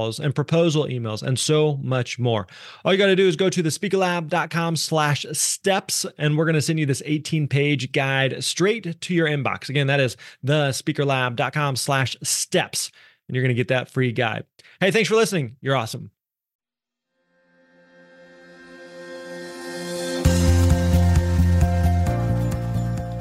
calls and proposal emails and so much more. All you got to do is go to thespeakerlab.com slash steps and we're going to send you this 18 page guide straight to your inbox. Again, that is thespeakerlab.com slash steps and you're going to get that free guide. Hey, thanks for listening. You're awesome.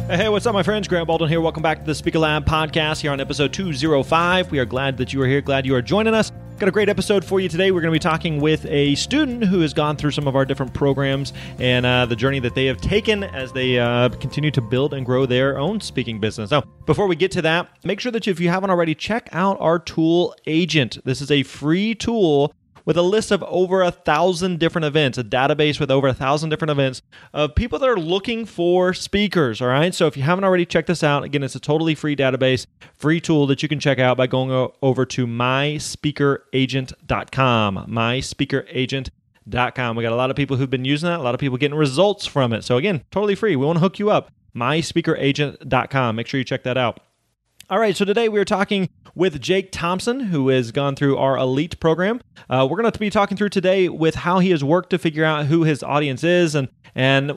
Hey, what's up, my friends? Grant Baldwin here. Welcome back to the Speaker Lab podcast here on episode 205. We are glad that you are here, glad you are joining us. Got a great episode for you today. We're going to be talking with a student who has gone through some of our different programs and uh, the journey that they have taken as they uh, continue to build and grow their own speaking business. Now, before we get to that, make sure that if you haven't already, check out our tool Agent. This is a free tool with a list of over a thousand different events, a database with over a thousand different events of people that are looking for speakers. All right. So if you haven't already checked this out, again, it's a totally free database, free tool that you can check out by going over to myspeakeragent.com. Myspeakeragent.com. We got a lot of people who've been using that, a lot of people getting results from it. So again, totally free. We want to hook you up. myspeakeragent.com. Make sure you check that out. All right, so today we are talking with Jake Thompson, who has gone through our elite program. Uh, we're going to be talking through today with how he has worked to figure out who his audience is and and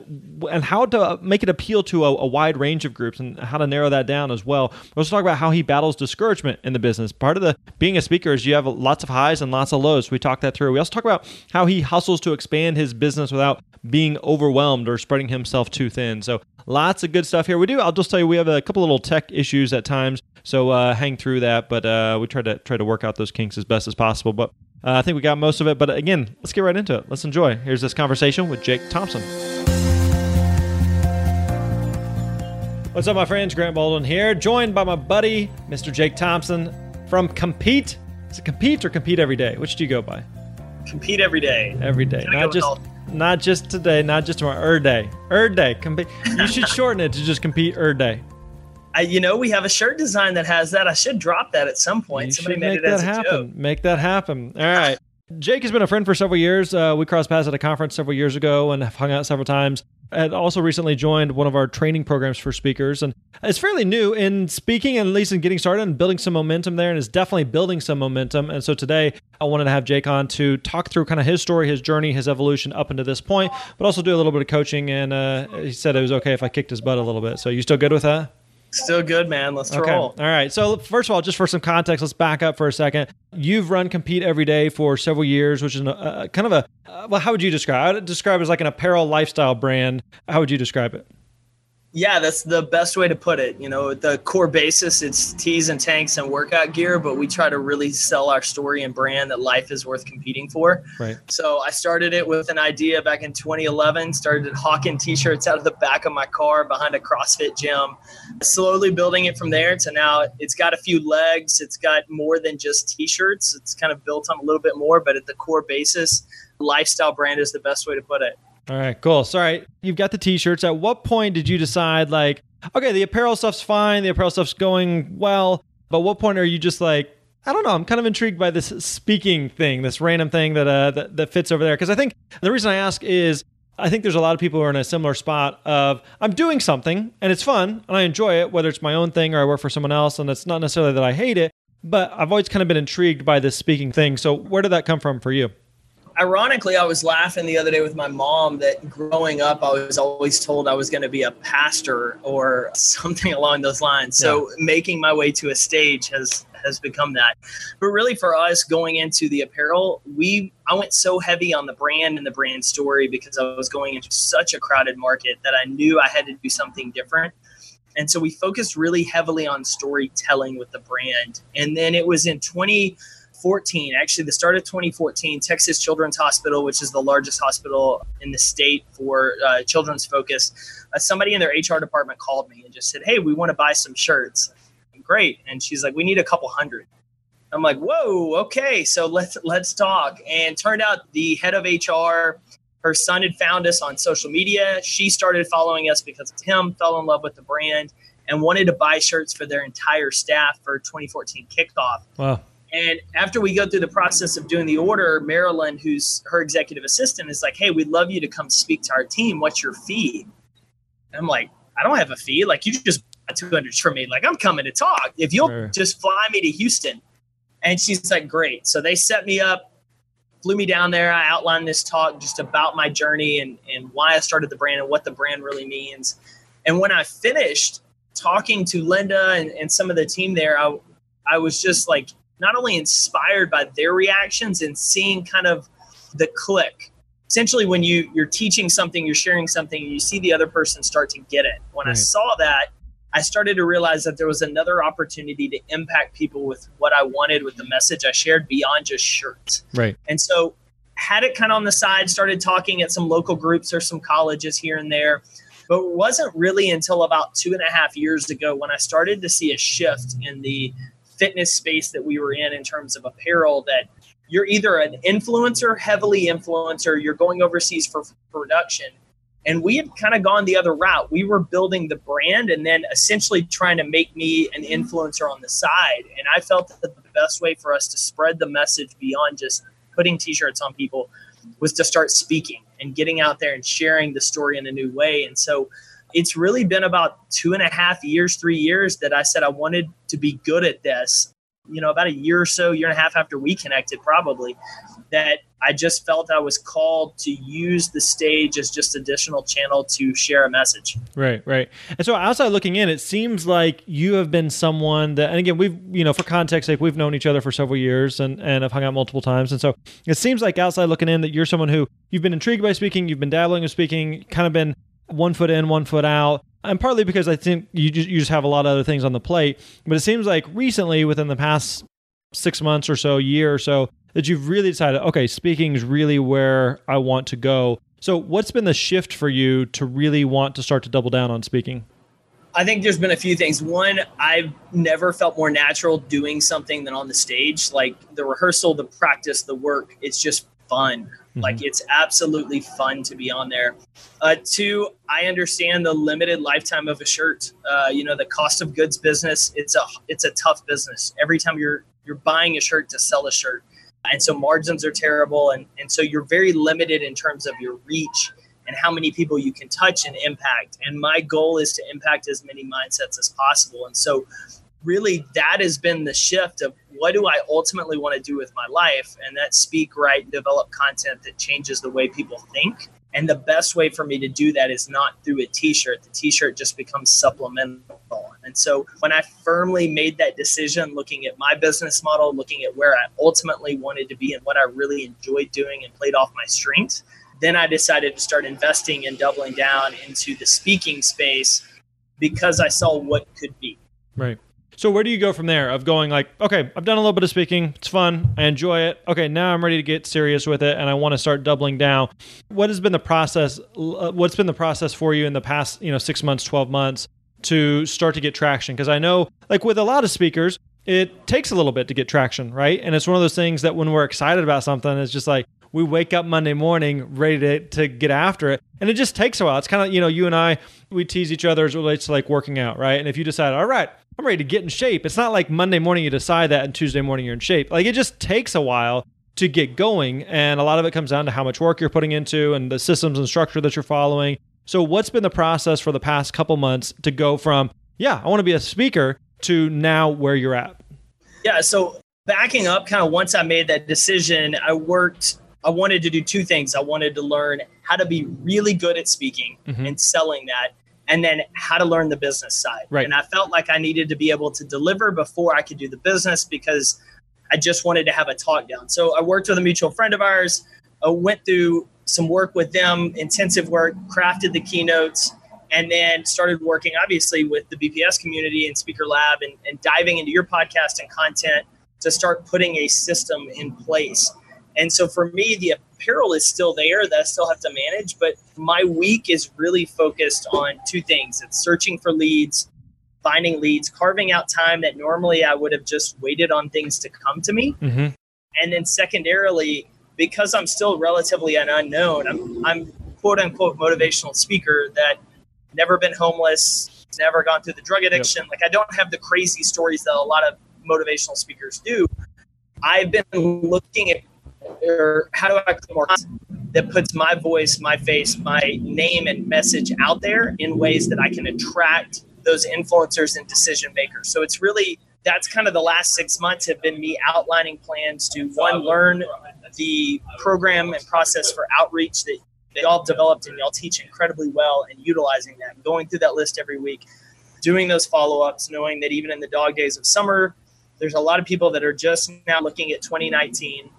and how to make it appeal to a, a wide range of groups and how to narrow that down as well. We'll also talk about how he battles discouragement in the business. Part of the being a speaker is you have lots of highs and lots of lows. We talk that through. We also talk about how he hustles to expand his business without being overwhelmed or spreading himself too thin. So lots of good stuff here. We do. I'll just tell you, we have a couple little tech issues at times, so uh, hang through that. But uh, we try to try to work out those kinks as best as possible. But uh, I think we got most of it. But again, let's get right into it. Let's enjoy. Here's this conversation with Jake Thompson. What's up, my friends? Grant Baldwin here, joined by my buddy, Mr. Jake Thompson from Compete. Is it Compete or Compete Every Day? Which do you go by? Compete every day. Every day, not just not just today, not just tomorrow. Er day, er day. Compete. You should shorten it to just compete er day. I, you know, we have a shirt design that has that. I should drop that at some point. You Somebody should make it that as a happen. joke. Make that happen. All right. Jake has been a friend for several years. Uh, we crossed paths at a conference several years ago and have hung out several times. Had also recently joined one of our training programs for speakers, and it's fairly new in speaking and at least in getting started and building some momentum there, and is definitely building some momentum. And so today, I wanted to have Jake on to talk through kind of his story, his journey, his evolution up into this point, but also do a little bit of coaching. And uh, he said it was okay if I kicked his butt a little bit. So you still good with that? Still good, man. Let's Okay. roll. All right. So first of all, just for some context, let's back up for a second. You've run Compete every day for several years, which is a, a, kind of a uh, well. How would you describe? I would describe it as like an apparel lifestyle brand. How would you describe it? Yeah, that's the best way to put it. You know, the core basis it's tees and tanks and workout gear, but we try to really sell our story and brand that life is worth competing for. Right. So I started it with an idea back in 2011. Started hawking t-shirts out of the back of my car behind a CrossFit gym. Slowly building it from there to now. It's got a few legs. It's got more than just t-shirts. It's kind of built on a little bit more, but at the core basis, lifestyle brand is the best way to put it. All right. Cool. So, you've got the t-shirts. At what point did you decide like, okay, the apparel stuff's fine. The apparel stuff's going well. But what point are you just like, I don't know. I'm kind of intrigued by this speaking thing, this random thing that uh, that, that fits over there. Because I think the reason I ask is I think there's a lot of people who are in a similar spot of I'm doing something and it's fun and I enjoy it, whether it's my own thing or I work for someone else, and it's not necessarily that I hate it, but I've always kind of been intrigued by this speaking thing. So where did that come from for you? Ironically, I was laughing the other day with my mom that growing up, I was always told I was going to be a pastor or something along those lines. So making my way to a stage has has become that. But really, for us going into the apparel, we I went so heavy on the brand and the brand story because I was going into such a crowded market that I knew I had to do something different. And so we focused really heavily on storytelling with the brand. And then it was in 20- 2014, actually the start of 2014, Texas Children's Hospital, which is the largest hospital in the state for uh, children's focus, uh, somebody in their HR department called me and just said, "Hey, we want to buy some shirts." Great, and she's like, "We need a couple hundred. I'm like, whoa, okay, so let's let's talk. And turned out the head of HR, her son had found us on social media. She started following us because of him, fell in love with the brand, and wanted to buy shirts for their entire staff for 2014 kickoff. Wow. And after we go through the process of doing the order, Marilyn, who's her executive assistant, is like, "Hey, we'd love you to come speak to our team. What's your fee?" And I'm like, "I don't have a fee. Like, you just 200 from me. Like, I'm coming to talk. If you'll sure. just fly me to Houston." And she's like, "Great." So they set me up, flew me down there. I outlined this talk just about my journey and and why I started the brand and what the brand really means. And when I finished talking to Linda and, and some of the team there, I I was just like not only inspired by their reactions and seeing kind of the click essentially when you you're teaching something you're sharing something you see the other person start to get it. When right. i saw that i started to realize that there was another opportunity to impact people with what i wanted with the message i shared beyond just shirts right. And so had it kind of on the side started talking at some local groups or some colleges here and there but it wasn't really until about two and a half years ago when i started to see a shift in the fitness space that we were in in terms of apparel that you're either an influencer, heavily influencer, you're going overseas for production. And we had kind of gone the other route. We were building the brand and then essentially trying to make me an influencer on the side. And I felt that the best way for us to spread the message beyond just putting t shirts on people was to start speaking and getting out there and sharing the story in a new way. And so it's really been about two and a half years, three years that I said I wanted to be good at this. You know, about a year or so, year and a half after we connected, probably, that I just felt I was called to use the stage as just additional channel to share a message. Right, right. And so outside looking in, it seems like you have been someone that, and again, we've, you know, for context sake, we've known each other for several years and, and have hung out multiple times. And so it seems like outside looking in that you're someone who you've been intrigued by speaking, you've been dabbling in speaking, kind of been one foot in, one foot out. And partly because I think you just, you just have a lot of other things on the plate. But it seems like recently, within the past six months or so, year or so, that you've really decided, okay, speaking is really where I want to go. So, what's been the shift for you to really want to start to double down on speaking? I think there's been a few things. One, I've never felt more natural doing something than on the stage. Like the rehearsal, the practice, the work, it's just fun. Mm-hmm. Like it's absolutely fun to be on there. Uh, two, I understand the limited lifetime of a shirt. Uh, you know, the cost of goods business. It's a it's a tough business. Every time you're you're buying a shirt to sell a shirt, and so margins are terrible, and and so you're very limited in terms of your reach and how many people you can touch and impact. And my goal is to impact as many mindsets as possible. And so really that has been the shift of what do I ultimately want to do with my life? And that speak, write, develop content that changes the way people think. And the best way for me to do that is not through a t shirt. The t shirt just becomes supplemental. And so when I firmly made that decision, looking at my business model, looking at where I ultimately wanted to be and what I really enjoyed doing and played off my strengths, then I decided to start investing and doubling down into the speaking space because I saw what could be. Right. So where do you go from there? Of going like, okay, I've done a little bit of speaking. It's fun. I enjoy it. Okay, now I'm ready to get serious with it, and I want to start doubling down. What has been the process? Uh, what's been the process for you in the past, you know, six months, twelve months to start to get traction? Because I know, like with a lot of speakers, it takes a little bit to get traction, right? And it's one of those things that when we're excited about something, it's just like we wake up Monday morning ready to, to get after it. And it just takes a while. It's kind of, you know, you and I, we tease each other as it relates to like working out, right? And if you decide, all right, I'm ready to get in shape. It's not like Monday morning you decide that and Tuesday morning you're in shape. Like it just takes a while to get going. And a lot of it comes down to how much work you're putting into and the systems and structure that you're following. So, what's been the process for the past couple months to go from, yeah, I want to be a speaker to now where you're at? Yeah. So, backing up, kind of once I made that decision, I worked, I wanted to do two things. I wanted to learn how to be really good at speaking mm-hmm. and selling that and then how to learn the business side. Right. And I felt like I needed to be able to deliver before I could do the business because I just wanted to have a talk down. So I worked with a mutual friend of ours, uh, went through some work with them, intensive work, crafted the keynotes, and then started working obviously with the BPS community and Speaker Lab and, and diving into your podcast and content to start putting a system in place. And so for me, the apparel is still there that I still have to manage, but my week is really focused on two things. It's searching for leads finding leads, carving out time that normally I would have just waited on things to come to me. Mm-hmm. And then secondarily, because I'm still relatively an unknown, I'm, I'm quote unquote motivational speaker that never been homeless, never gone through the drug addiction. Yep. Like I don't have the crazy stories that a lot of motivational speakers do. I've been looking at or how do I create more that puts my voice, my face, my name and message out there in ways that I can attract those influencers and decision makers. So it's really that's kind of the last six months have been me outlining plans to one learn the program and process for outreach that they all developed and y'all teach incredibly well and utilizing that, going through that list every week, doing those follow ups, knowing that even in the dog days of summer, there's a lot of people that are just now looking at 2019.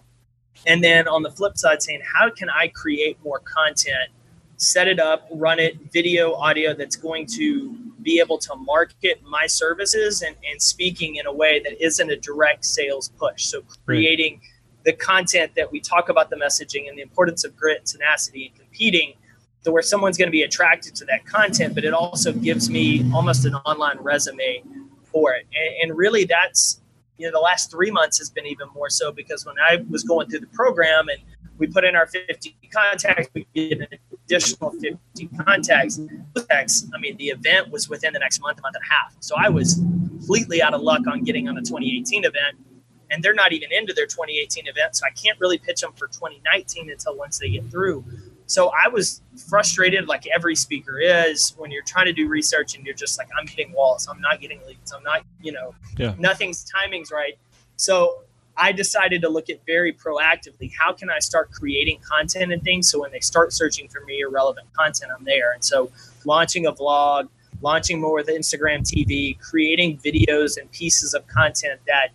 And then on the flip side, saying, how can I create more content, set it up, run it, video, audio that's going to be able to market my services and, and speaking in a way that isn't a direct sales push. So creating the content that we talk about the messaging and the importance of grit, tenacity, and competing to where someone's going to be attracted to that content, but it also gives me almost an online resume for it. And, and, really, that's you know the last three months has been even more so because when I was going through the program and we put in our 50 contacts, we get an additional 50 contacts. I mean, the event was within the next month, month and a half. So I was completely out of luck on getting on a 2018 event and they're not even into their 2018 event. So I can't really pitch them for 2019 until once they get through. So I was frustrated, like every speaker is, when you're trying to do research and you're just like, I'm hitting walls, I'm not getting leads, I'm not, you know, yeah. nothing's timing's right. So I decided to look at very proactively how can I start creating content and things so when they start searching for me or relevant content, I'm there. And so launching a vlog, launching more with Instagram TV, creating videos and pieces of content that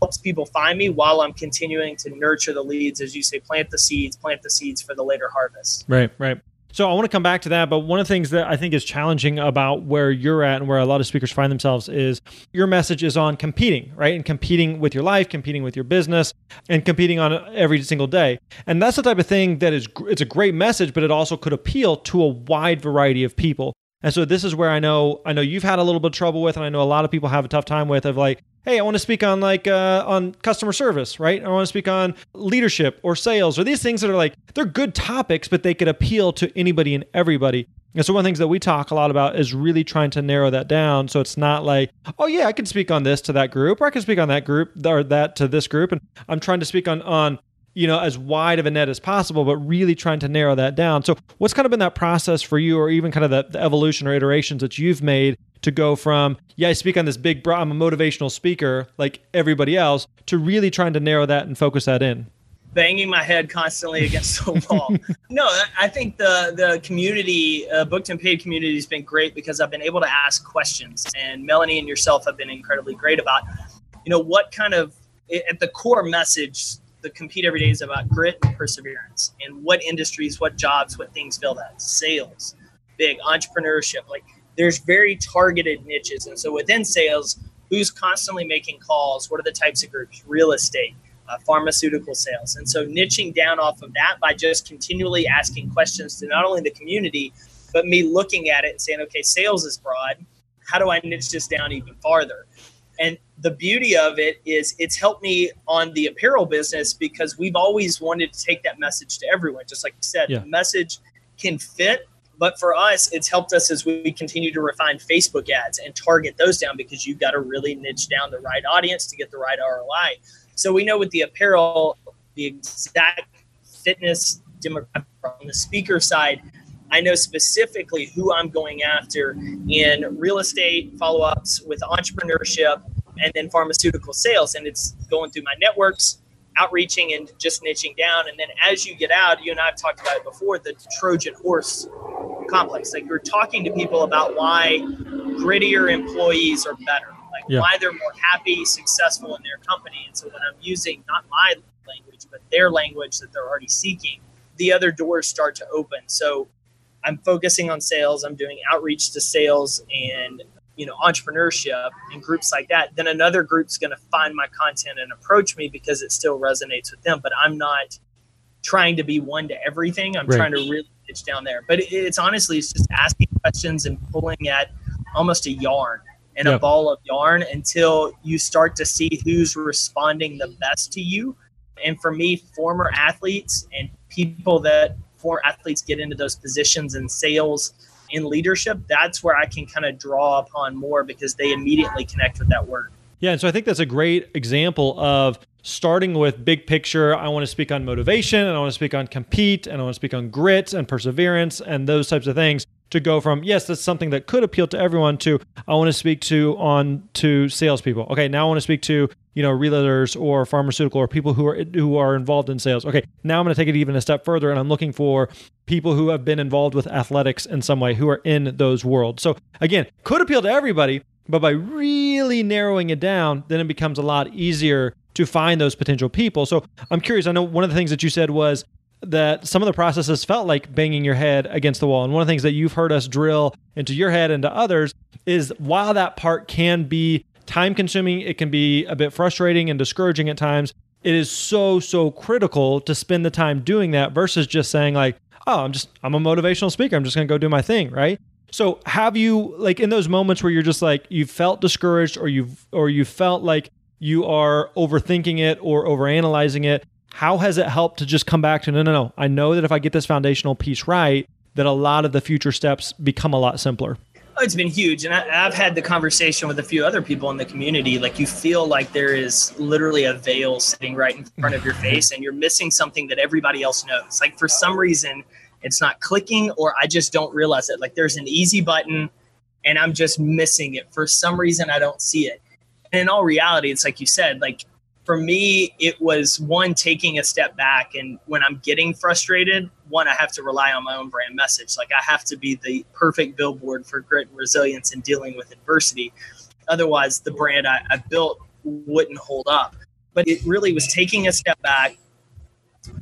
helps people find me while I'm continuing to nurture the leads, as you say, plant the seeds, plant the seeds for the later harvest. Right, right. So I want to come back to that, but one of the things that I think is challenging about where you're at and where a lot of speakers find themselves is your message is on competing, right? And competing with your life, competing with your business, and competing on every single day. And that's the type of thing that is it's a great message, but it also could appeal to a wide variety of people. And so this is where I know I know you've had a little bit of trouble with, and I know a lot of people have a tough time with of like, hey, I want to speak on like uh, on customer service, right? I want to speak on leadership or sales or these things that are like they're good topics, but they could appeal to anybody and everybody. And so one of the things that we talk a lot about is really trying to narrow that down. So it's not like, oh yeah, I can speak on this to that group, or I can speak on that group or that to this group. And I'm trying to speak on on you know as wide of a net as possible but really trying to narrow that down. So what's kind of been that process for you or even kind of the, the evolution or iterations that you've made to go from yeah i speak on this big i'm a motivational speaker like everybody else to really trying to narrow that and focus that in? Banging my head constantly against the wall. No i think the the community uh, booked and paid community has been great because i've been able to ask questions and melanie and yourself have been incredibly great about you know what kind of at the core message the compete every day is about grit and perseverance and what industries what jobs what things fill that sales big entrepreneurship like there's very targeted niches. And so within sales, who's constantly making calls? What are the types of groups? Real estate, uh, pharmaceutical sales. And so niching down off of that by just continually asking questions to not only the community, but me looking at it and saying, okay, sales is broad. How do I niche this down even farther? And the beauty of it is it's helped me on the apparel business because we've always wanted to take that message to everyone. Just like you said, yeah. the message can fit but for us, it's helped us as we continue to refine Facebook ads and target those down because you've got to really niche down the right audience to get the right ROI. So we know with the apparel, the exact fitness demographic on the speaker side, I know specifically who I'm going after in real estate follow ups with entrepreneurship and then pharmaceutical sales. And it's going through my networks, outreaching and just niching down. And then as you get out, you and I have talked about it before the Trojan horse complex. Like you're talking to people about why grittier employees are better, like yeah. why they're more happy, successful in their company. And so when I'm using not my language, but their language that they're already seeking, the other doors start to open. So I'm focusing on sales. I'm doing outreach to sales and you know entrepreneurship and groups like that then another group's going to find my content and approach me because it still resonates with them but i'm not trying to be one to everything i'm right. trying to really pitch down there. But it's honestly, it's just asking questions and pulling at almost a yarn and yep. a ball of yarn until you start to see who's responding the best to you. And for me, former athletes and people that for athletes get into those positions in sales in leadership, that's where I can kind of draw upon more because they immediately connect with that word. Yeah, and so I think that's a great example of starting with big picture. I want to speak on motivation and I want to speak on compete and I want to speak on grit and perseverance and those types of things to go from yes, that's something that could appeal to everyone to I want to speak to on to salespeople. Okay, now I want to speak to you know realtors or pharmaceutical or people who are who are involved in sales. Okay, now I'm going to take it even a step further and I'm looking for people who have been involved with athletics in some way who are in those worlds. So again, could appeal to everybody, but by really narrowing it down, then it becomes a lot easier to find those potential people. So I'm curious. I know one of the things that you said was that some of the processes felt like banging your head against the wall. And one of the things that you've heard us drill into your head and to others is while that part can be time consuming, it can be a bit frustrating and discouraging at times. It is so, so critical to spend the time doing that versus just saying, like, oh, I'm just, I'm a motivational speaker. I'm just going to go do my thing. Right. So have you, like, in those moments where you're just like, you felt discouraged or you've, or you felt like you are overthinking it or overanalyzing it, how has it helped to just come back to no, no, no? I know that if I get this foundational piece right, that a lot of the future steps become a lot simpler. Oh, it's been huge. And I, have had the conversation with a few other people in the community. Like, you feel like there is literally a veil sitting right in front of your mm-hmm. face, and you're missing something that everybody else knows. Like, for some reason, it's not clicking, or I just don't realize it. Like, there's an easy button, and I'm just missing it. For some reason, I don't see it. And in all reality, it's like you said, like, for me, it was one taking a step back. And when I'm getting frustrated, one, I have to rely on my own brand message. Like I have to be the perfect billboard for grit and resilience and dealing with adversity. Otherwise, the brand I, I built wouldn't hold up. But it really was taking a step back,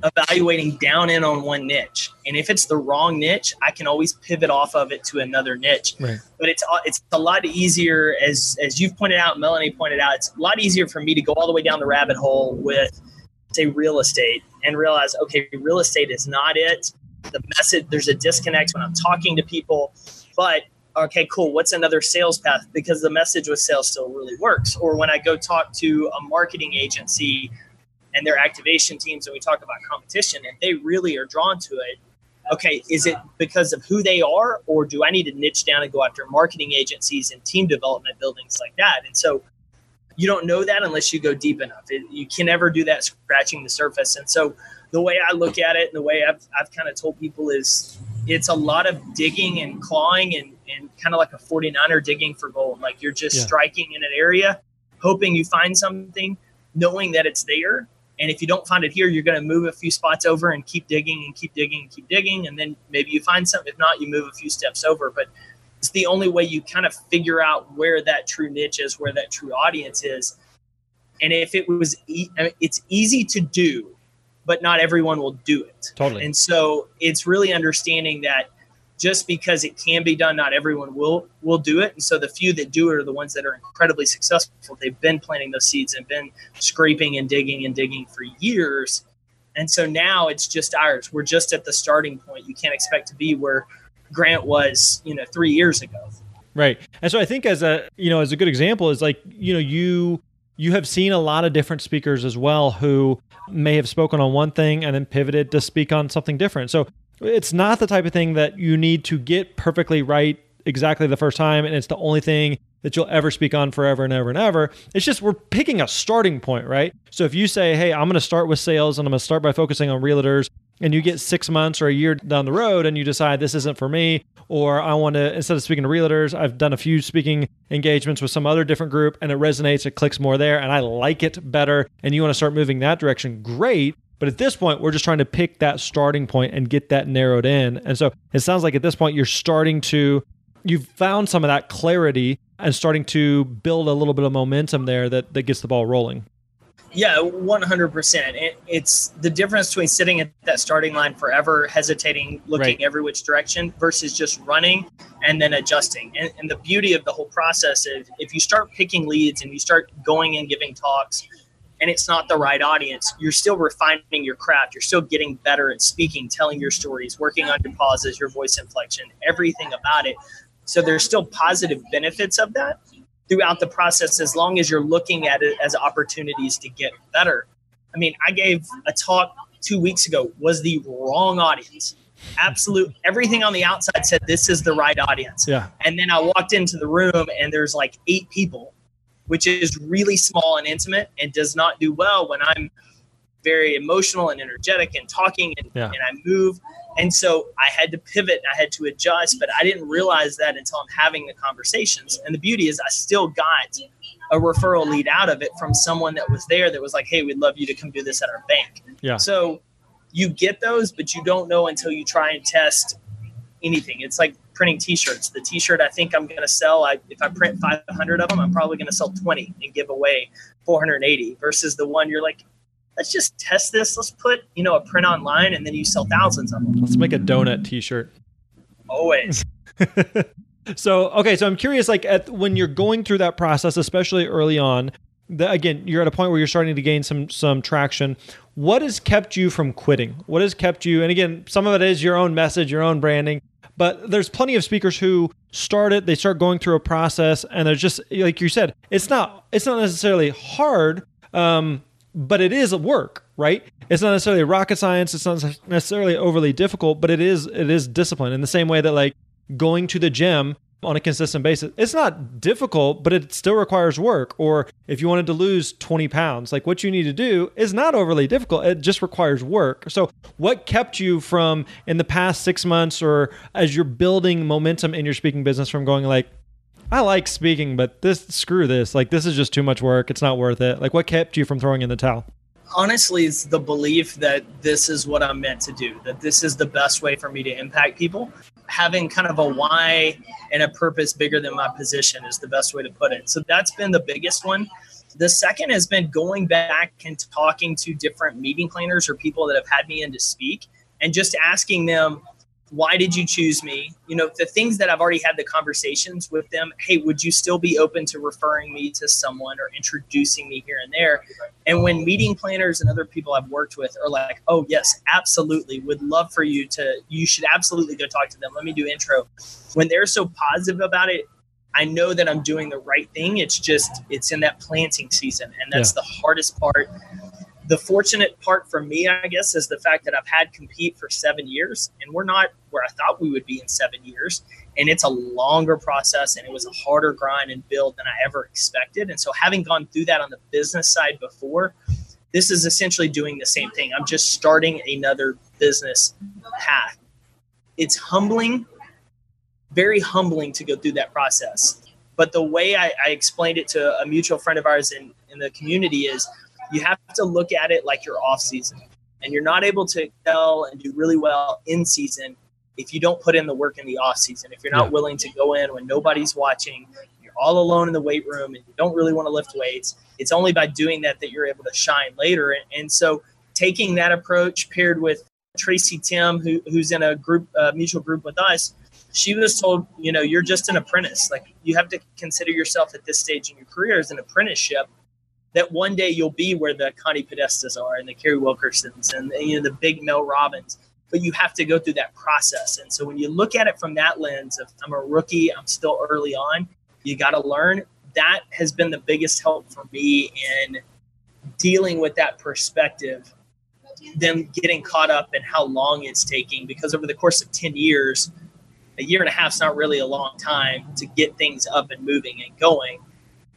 evaluating down in on one niche. And if it's the wrong niche, I can always pivot off of it to another niche. Right. But it's uh, it's a lot easier as as you've pointed out, Melanie pointed out, it's a lot easier for me to go all the way down the rabbit hole with say real estate and realize okay, real estate is not it. The message there's a disconnect when I'm talking to people, but okay, cool. What's another sales path? Because the message with sales still really works. Or when I go talk to a marketing agency and their activation teams and we talk about competition and they really are drawn to it. Okay is it because of who they are or do i need to niche down and go after marketing agencies and team development buildings like that? And so you don't know that unless you go deep enough. It, you can never do that scratching the surface. And so the way i look at it and the way i've, I've kind of told people is it's a lot of digging and clawing and, and kind of like a 49er digging for gold. Like you're just yeah. striking in an area hoping you find something knowing that it's there and if you don't find it here, you're going to move a few spots over and keep digging and keep digging and keep digging. And then maybe you find something. If not, you move a few steps over. But it's the only way you kind of figure out where that true niche is, where that true audience is. And if it was, e- I mean, it's easy to do, but not everyone will do it. Totally. And so it's really understanding that just because it can be done, not everyone will will do it. And so the few that do it are the ones that are incredibly successful. They've been planting those seeds and been scraping and digging and digging for years. And so now it's just ours. We're just at the starting point. You can't expect to be where Grant was, you know, three years ago. Right. And so I think as a you know, as a good example is like, you know, you you have seen a lot of different speakers as well who may have spoken on one thing and then pivoted to speak on something different. So it's not the type of thing that you need to get perfectly right exactly the first time and it's the only thing that you'll ever speak on forever and ever and ever. It's just we're picking a starting point, right? So if you say, hey, I'm going to start with sales and I'm going to start by focusing on realtors, and you get six months or a year down the road and you decide this isn't for me, or I want to, instead of speaking to realtors, I've done a few speaking engagements with some other different group and it resonates, it clicks more there, and I like it better, and you want to start moving that direction, great. But at this point, we're just trying to pick that starting point and get that narrowed in. And so it sounds like at this point, you're starting to, you've found some of that clarity and starting to build a little bit of momentum there that, that gets the ball rolling. Yeah, 100%. it's the difference between sitting at that starting line forever, hesitating, looking right. every which direction, versus just running and then adjusting. And, and the beauty of the whole process is if you start picking leads and you start going and giving talks, and it's not the right audience, you're still refining your craft. You're still getting better at speaking, telling your stories, working on your pauses, your voice inflection, everything about it. So there's still positive benefits of that. Throughout the process as long as you're looking at it as opportunities to get better. I mean, I gave a talk two weeks ago, was the wrong audience. Absolute everything on the outside said this is the right audience. Yeah. And then I walked into the room and there's like eight people, which is really small and intimate and does not do well when I'm very emotional and energetic and talking and, Yeah. and I move. And so I had to pivot, I had to adjust, but I didn't realize that until I'm having the conversations. And the beauty is, I still got a referral lead out of it from someone that was there that was like, hey, we'd love you to come do this at our bank. Yeah. So you get those, but you don't know until you try and test anything. It's like printing t-shirts. The t-shirt I think I'm going to sell, I, if I print 500 of them, I'm probably going to sell 20 and give away 480 versus the one you're like, let's just test this. Let's put, you know, a print online and then you sell thousands of them. Let's make a donut t-shirt. Always. so okay so i'm curious like at, when you're going through that process especially early on the, again you're at a point where you're starting to gain some some traction what has kept you from quitting what has kept you and again some of it is your own message your own branding but there's plenty of speakers who start it they start going through a process and there's just like you said it's not it's not necessarily hard um, but it is work right? It's not necessarily rocket science. It's not necessarily overly difficult but it is it is discipline in the same way that like going to the gym on a consistent basis it's not difficult but it still requires work. Or if you wanted to lose 20 pounds like what you need to do is not overly difficult. It just requires work. So what kept you from in the past six months or as you're building momentum in your speaking business from going like I like speaking, but this screw this. Like this is just too much work. It's not worth it. Like what kept you from throwing in the towel? honestly it's the belief that this is what i'm meant to do that this is the best way for me to impact people having kind of a why and a purpose bigger than my position is the best way to put it so that's been the biggest one the second has been going back and talking to different meeting planners or people that have had me in to speak and just asking them why did you choose me? You know the things that i've already had the conversations with them hey would you still be open to referring me to someone or introducing me here and there? And when meeting planners and other people i've worked with are like oh yes absolutely would love for you to you should absolutely go talk to them. Let me do intro. When they're so positive about it i know that i'm doing the right thing. It's just it's in that planting season and that's the hardest part the fortunate part for me, I guess, is the fact that I've had compete for seven years, and we're not where I thought we would be in seven years. And it's a longer process, and it was a harder grind and build than I ever expected. And so, having gone through that on the business side before, this is essentially doing the same thing. I'm just starting another business path. It's humbling, very humbling to go through that process. But the way I, I explained it to a mutual friend of ours in, in the community is you have to look at it like your off season. And you're not able to excel and do really well in season if you don't put in the work in the off season. If you're not Yeah. willing to go in when nobody's watching you're all alone in the weight room and you don't really want to lift weights it's only by doing that that you're able to shine later. And, and so taking that approach paired with tracy Timm who, who's in a group uh, mutual group with us she was told you know you're just an apprentice. Like you have to consider yourself at this stage in your career as an apprenticeship that one day you'll be where the Connie Podestas are and the Kerry Wilkersons and you know the big Mel Robbins. But you have to go through that process. And so when you look at it from that lens of I'm a rookie, I'm still early on, you got to learn. That has been the biggest help for me in dealing with that perspective, than getting caught up in how long it's taking. Because over the course of 10 years, a year and a half is not really a long time to get things up and moving and going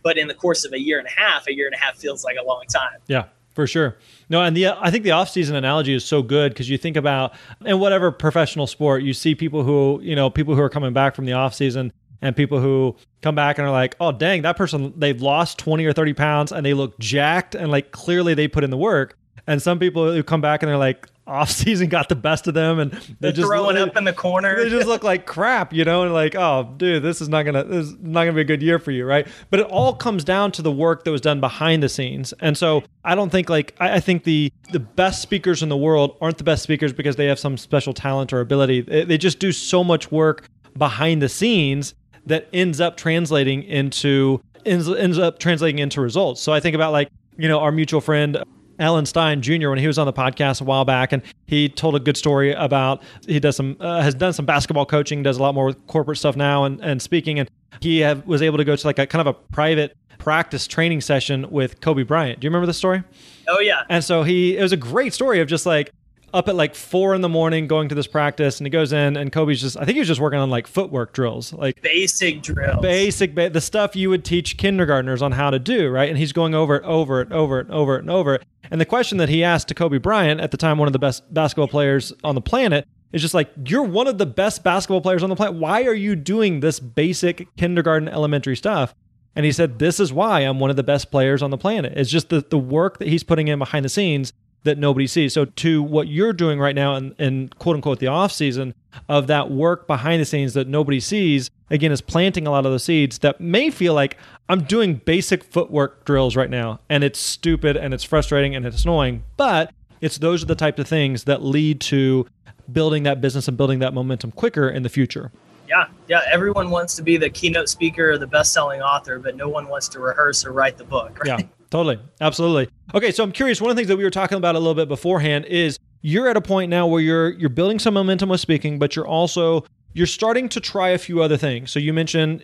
but in the course of a year and a half, a year and a half feels like a long time. Yeah, for sure. No, and the I think the off-season analogy is so good because you think about in whatever professional sport, you see people who, you know, people who are coming back from the off-season and people who come back and are like, "Oh, dang, that person they've lost 20 or 30 pounds and they look jacked and like clearly they put in the work." And some people who come back and they're like, "Off-season got the best of them and they They're just throwing look- up in the corner. they just look like crap, you know, and like, oh, dude, this is not gonna, this is not gonna be a good year for you, right? But it all comes down to the work that was done behind the scenes, and so I don't think like I, I think the the best speakers in the world aren't the best speakers because they have some special talent or ability. They, they just do so much work behind the scenes that ends up translating into ends, ends up translating into results. So I think about like you know our mutual friend Alan Stein Jr. when he was on the podcast a while back, and he told a good story about he does some uh, has done some basketball coaching, does a lot more with corporate stuff now, and, and speaking, and he have, was able to go to like a kind of a private practice training session with Kobe Bryant. Do you remember the story? Oh yeah. And so he it was a great story of just like up at like four in the morning going to this practice and he goes in and Kobe's just I think he was just working on like footwork drills like basic drills. Basic ba- the stuff you would teach kindergartners on how to do right? And he's going over it over it over it over it and over it. And the question that he asked to Kobe Bryant at the time one of the best basketball players on the planet is just like you're one of the best basketball players on the planet. Why are you doing this basic kindergarten elementary stuff? And he said this is why I'm one of the best players on the planet. It's just the, the work that he's putting in behind the scenes that nobody sees. So to what you're doing right now in, in quote unquote the off season of that work behind the scenes that nobody sees, again, is planting a lot of the seeds that may feel like I'm doing basic footwork drills right now and it's stupid and it's frustrating and it's annoying. But it's those are the type of things that lead to building that business and building that momentum quicker in the future. Yeah, yeah. Everyone wants to be the keynote speaker or the best-selling author, but no one wants to rehearse or write the book. Right? Yeah, totally, absolutely. Okay, so I'm curious. One of the things that we were talking about a little bit beforehand is you're at a point now where you're you're building some momentum with speaking, but you're also you're starting to try a few other things. So you mentioned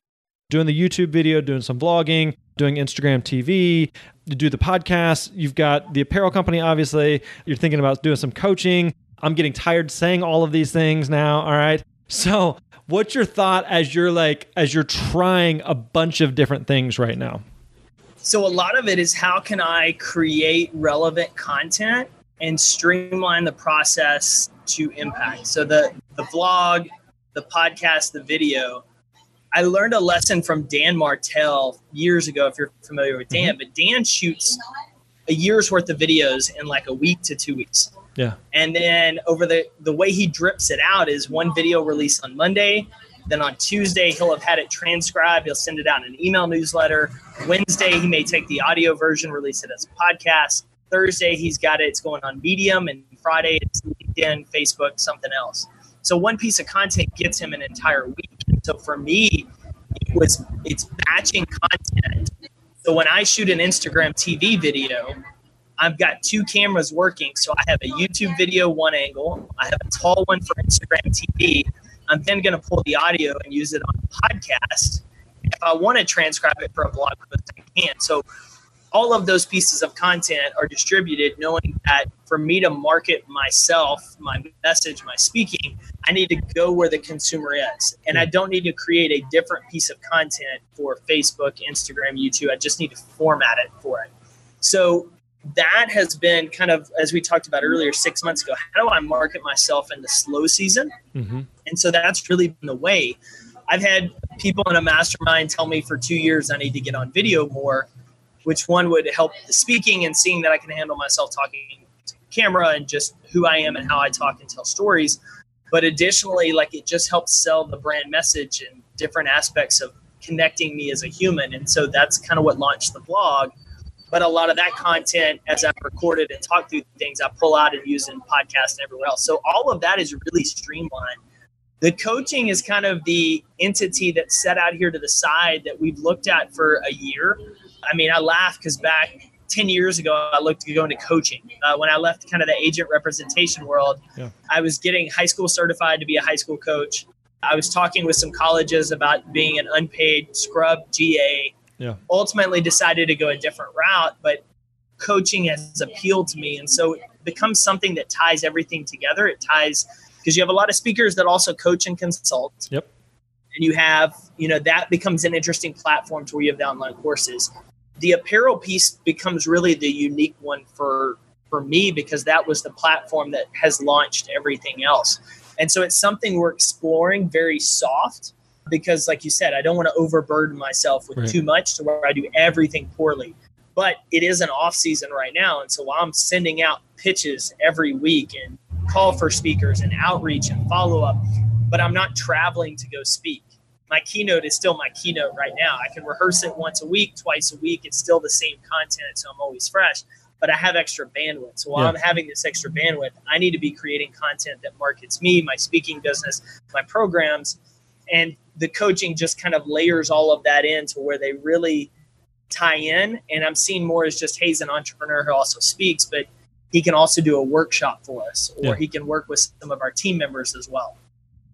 doing the YouTube video, doing some vlogging, doing Instagram TV, to do the podcast. You've got the apparel company, obviously. You're thinking about doing some coaching. I'm getting tired saying all of these things now. All right. So, what's your thought as you're like, as you're trying a bunch of different things right now? So, a lot of it is how can I create relevant content and streamline the process to impact? So, the, the vlog, the podcast, the video, I learned a lesson from Dan Martell years ago, if you're familiar with Dan, mm-hmm. but Dan shoots a year's worth of videos in like a week to two weeks. Yeah. And then over the the way he drips it out is one video released on Monday, then on Tuesday he'll have had it transcribed, he'll send it out in an email newsletter. Wednesday he may take the audio version, release it as a podcast. Thursday he's got it, it's going on Medium, and Friday it's LinkedIn, Facebook, something else. So one piece of content gets him an entire week. So for me, it was it's batching content. So when I shoot an Instagram TV video, I've got two cameras working. So I have a YouTube video one angle, I have a tall one for Instagram TV. I'm then going to pull the audio and use it on a podcast. If I want to transcribe it for a blog post, I can. So all of those pieces of content are distributed knowing that for me to market myself, my message, my speaking, I need to go where the consumer is. And I hmm. don't need to create a different piece of content for Facebook, Instagram, YouTube. I just need to format it for it. So that has been kind of, as we talked about earlier, six months ago, how do I market myself in the slow season? Mm-hmm. And so that's really been the way. I've had people in a mastermind tell me for two years I need to get on video more which one would help the speaking and seeing that I can handle myself talking to camera and just who I am and how I talk and tell stories. But additionally, like it just helps sell the brand message and different aspects of connecting me as a human. And so that's kind of what launched the vlog. But a lot of that content, as I've recorded and talked through things, I pull out and use in podcast and everywhere else. So all of that is really streamlined. The coaching is kind of the entity that's set out here to the side that we've looked at for a year I mean, I laugh because back 10 years ago, I looked to go into coaching. Uh, when I left kind of the agent representation world, yeah. I was getting high school certified to be a high school coach. I was talking with some colleges about being an unpaid scrub GA. Yeah. Ultimately, decided to go a different route, but coaching has appealed to me. And so it becomes something that ties everything together. It ties because you have a lot of speakers that also coach and consult. Yep. And you have, you know, that becomes an interesting platform to where you have the online courses the apparel piece becomes really the unique one for for me because that was the platform that has launched everything else. And so it's something we're exploring very soft because like you said, I don't want to overburden myself with right. too much to where I do everything poorly. But it is an off season right now. And so while I'm sending out pitches every week and call for speakers and outreach and follow up, but I'm not traveling to go speak my keynote is still my keynote right now. I can rehearse it once a week, twice a week. It's still the same content, so I'm always fresh. But I have extra bandwidth. So while yeah. I'm having this extra bandwidth, I need to be creating content that markets me, my speaking business, my programs, and the coaching just kind of layers all of that in to where they really tie in. And I'm seeing more as just, hey, he's an entrepreneur who also speaks, but he can also do a workshop for us, or yeah. he can work with some of our team members as well.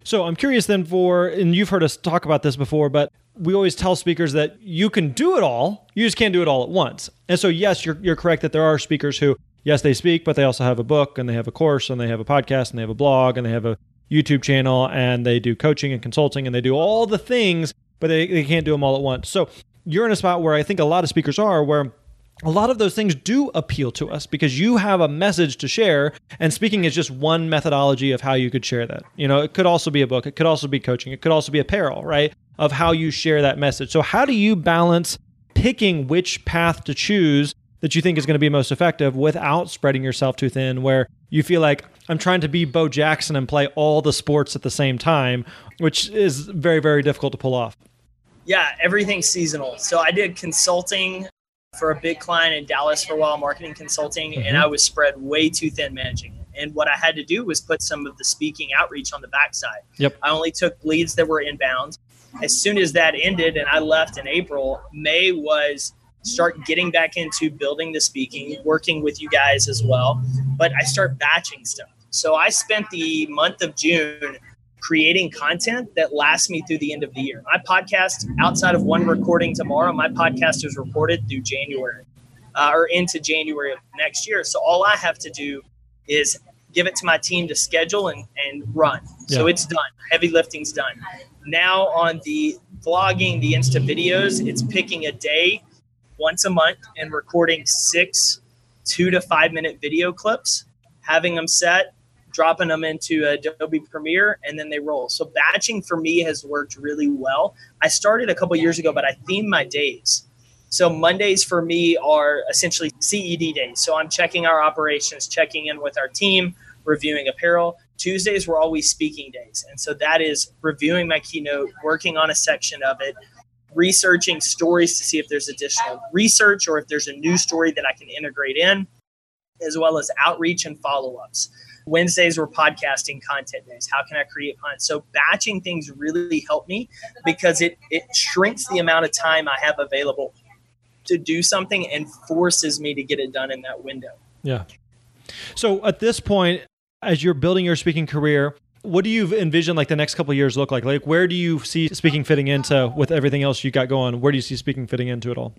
So I'm curious then for, and you've heard us talk about this before, but we always tell speakers that you can do it all, you just can't do it all at once. And so, yes, you're, you're correct that there are speakers who, yes, they speak, but they also have a book and they have a course and they have a podcast and they have a blog and they have a YouTube channel and they do coaching and consulting and they do all the things, but they, they can't do them all at once. So you're in a spot where I think a lot of speakers are, where a lot of those things do appeal to us because you have a message to share and speaking is just one methodology of how you could share that you know it could also be a book it could also be coaching it could also be apparel right of how you share that message so how do you balance picking which path to choose that you think is going to be most effective without spreading yourself too thin where you feel like i'm trying to be bo jackson and play all the sports at the same time which is very very difficult to pull off yeah everything's seasonal so i did consulting for a big client in Dallas for a while, marketing consulting, mm-hmm. and I was spread way too thin managing. It. And what I had to do was put some of the speaking outreach on the backside. Yep. I only took leads that were inbound. As soon as that ended and I left in April, May was start getting back into building the speaking, working with you guys as well. But I start batching stuff. So I spent the month of June creating content that lasts me through the end of the year. My podcast, outside of one recording tomorrow, my podcast is recorded through January uh, or into January of next year. So all I have to do is give it to my team to schedule and, and run. Yeah. So it's done. Heavy lifting's done. Now on the vlogging, the Insta videos, it's picking a day once a month and recording six two to five minute video clips, having them set, dropping them into Adobe Premiere, and then they roll. So batching for me has worked really well. I started a couple years ago, but I theme my days. So Mondays for me are essentially CED days. So I'm checking our operations, checking in with our team, reviewing apparel. Tuesdays were always speaking days. And so that is reviewing my keynote, working on a section of it, researching stories to see if there's additional research or if there's a new story that I can integrate in, as well as outreach and follow ups. Wednesdays were podcasting content days. How can I create content? So batching things really helped me because it it shrinks the amount of time I have available to do something and forces me to get it done in that window. Yeah. So at this point, as you're building your speaking career, what do you envision like the next couple years look like? Like where do you see speaking fitting into with everything else you got going? Where do you see speaking fitting into it all?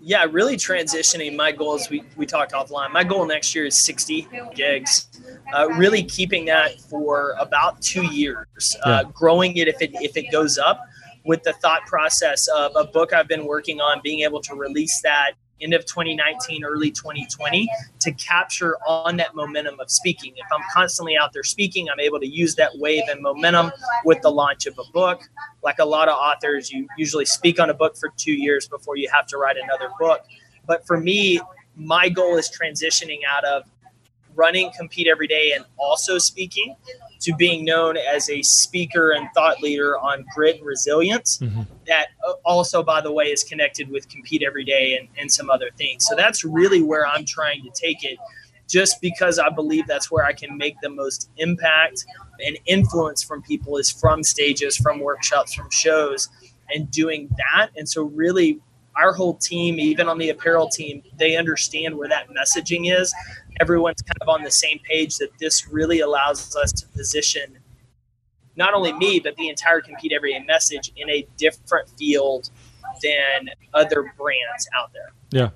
yeah, really transitioning. My goal is we, we talked offline. My goal next year is 60 gigs. Uh, really keeping that for about two years, uh, yeah. growing it if it if it goes up, with the thought process of a book I've been working on, being able to release that end of 2019, early 2020 to capture on that momentum of speaking. If I'm constantly out there speaking, I'm able to use that wave and momentum with the launch of a book. Like a lot of authors, you usually speak on a book for two years before you have to write another book. But for me, my goal is transitioning out of running compete every day and also speaking to being known as a speaker and thought leader on grit and resilience mm-hmm. that also by the way is connected with compete every day and, and some other things so that's really where i'm trying to take it just because i believe that's where i can make the most impact and influence from people is from stages from workshops from shows and doing that and so really our whole team, even on the apparel team, they understand where that messaging is. Everyone's kind of on the same page that this really allows us to position not only me, but the entire Compete Every Day message in a different field than other brands out there. Yeah.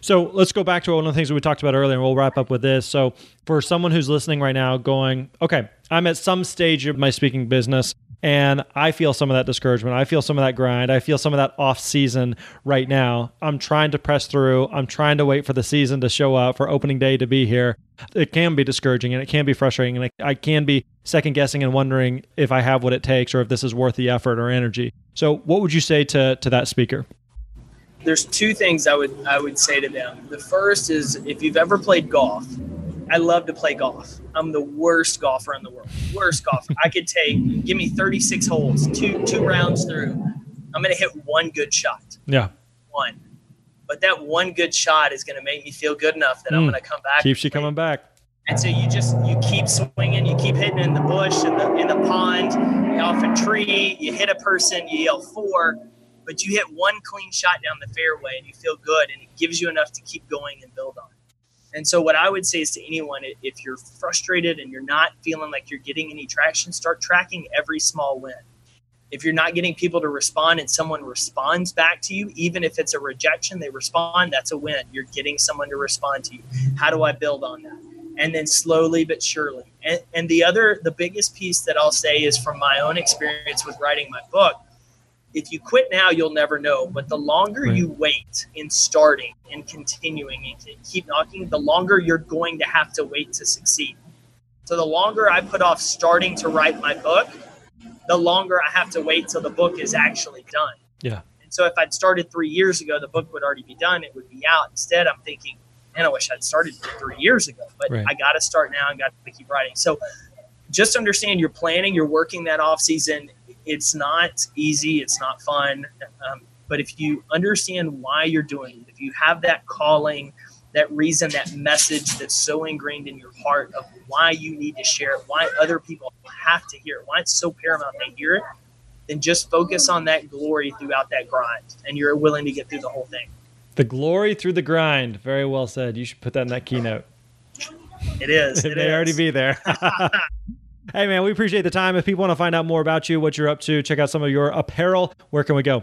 So let's go back to one of the things we talked about earlier, and we'll wrap up with this. So, for someone who's listening right now, going, okay, I'm at some stage of my speaking business. And I feel some of that discouragement. I feel some of that grind. I feel some of that off season right now. I'm trying to press through. I'm trying to wait for the season to show up, for opening day to be here. It can be discouraging and it can be frustrating. And I can be second guessing and wondering if I have what it takes or if this is worth the effort or energy. So, what would you say to, to that speaker? There's two things I would I would say to them. The first is if you've ever played golf, I love to play golf. I'm the worst golfer in the world. Worst golfer. I could take give me 36 holes, two two rounds through. I'm gonna hit one good shot. Yeah. One. But that one good shot is gonna make me feel good enough that mm. I'm gonna come back. Keeps you coming back. And so you just you keep swinging, you keep hitting in the bush, in the in the pond, off a tree, you hit a person, you yell four, but you hit one clean shot down the fairway and you feel good and it gives you enough to keep going and build on. And so, what I would say is to anyone, if you're frustrated and you're not feeling like you're getting any traction, start tracking every small win. If you're not getting people to respond and someone responds back to you, even if it's a rejection, they respond, that's a win. You're getting someone to respond to you. How do I build on that? And then slowly but surely. And, and the other, the biggest piece that I'll say is from my own experience with writing my book if you quit now, you'll never know. But the longer right. you wait in starting and continuing and keep knocking, the longer you're going to have to wait to succeed. So the longer I put off starting to write my book, the longer I have to wait till the book is actually done. Yeah. And so if I'd started three years ago, the book would already be done. It would be out. Instead, I'm thinking, man, I wish I'd started three years ago. But right. I got to start now and got to keep writing. So just understand you're planning, you're working that off season it's not easy, it's not fun. Um, but if you understand why you're doing it, if you have that calling, that reason, that message that's so ingrained in your heart of why you need to share it, why other people have to hear it, why it's so paramount they hear it, then just focus on that glory throughout that grind and you're willing to get through the whole thing. The glory through the grind. Very well said. You should put that in that keynote. It is. it, it may is. already be there. Hey, man, we appreciate the time. If people want to find out more about you, what you're up to, check out some of your apparel, where can we go?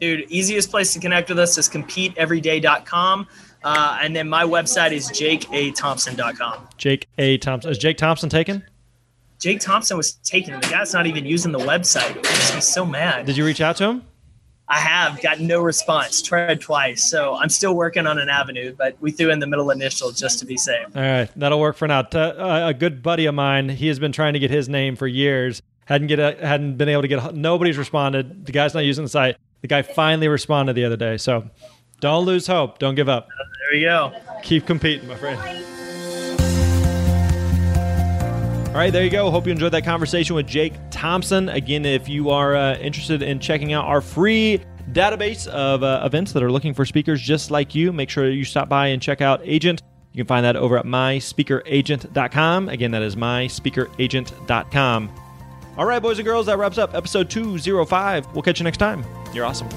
Dude, easiest place to connect with us is competeeveryday.com. Uh, and then my website is jakeathompson.com. Jake A. Thompson. Is Jake Thompson taken? Jake Thompson was taken. The guy's not even using the website. It makes me so mad. Did you reach out to him? I have got no response. Tried twice, so I'm still working on an avenue, but we threw in the middle initial just to be safe. All right, that'll work for now. Uh, a good buddy of mine, he has been trying to get his name for years. Hadn't get a, hadn't been able to get. Nobody's responded. The guy's not using the site. The guy finally responded the other day. So, don't lose hope. Don't give up. There you go. Keep competing, my friend. All right, there you go. Hope you enjoyed that conversation with Jake Thompson. Again, if you are uh, interested in checking out our free database of uh, events that are looking for speakers just like you, make sure you stop by and check out Agent. You can find that over at myspeakeragent.com. Again, that is myspeakeragent.com. All right, boys and girls, that wraps up episode 205. We'll catch you next time. You're awesome.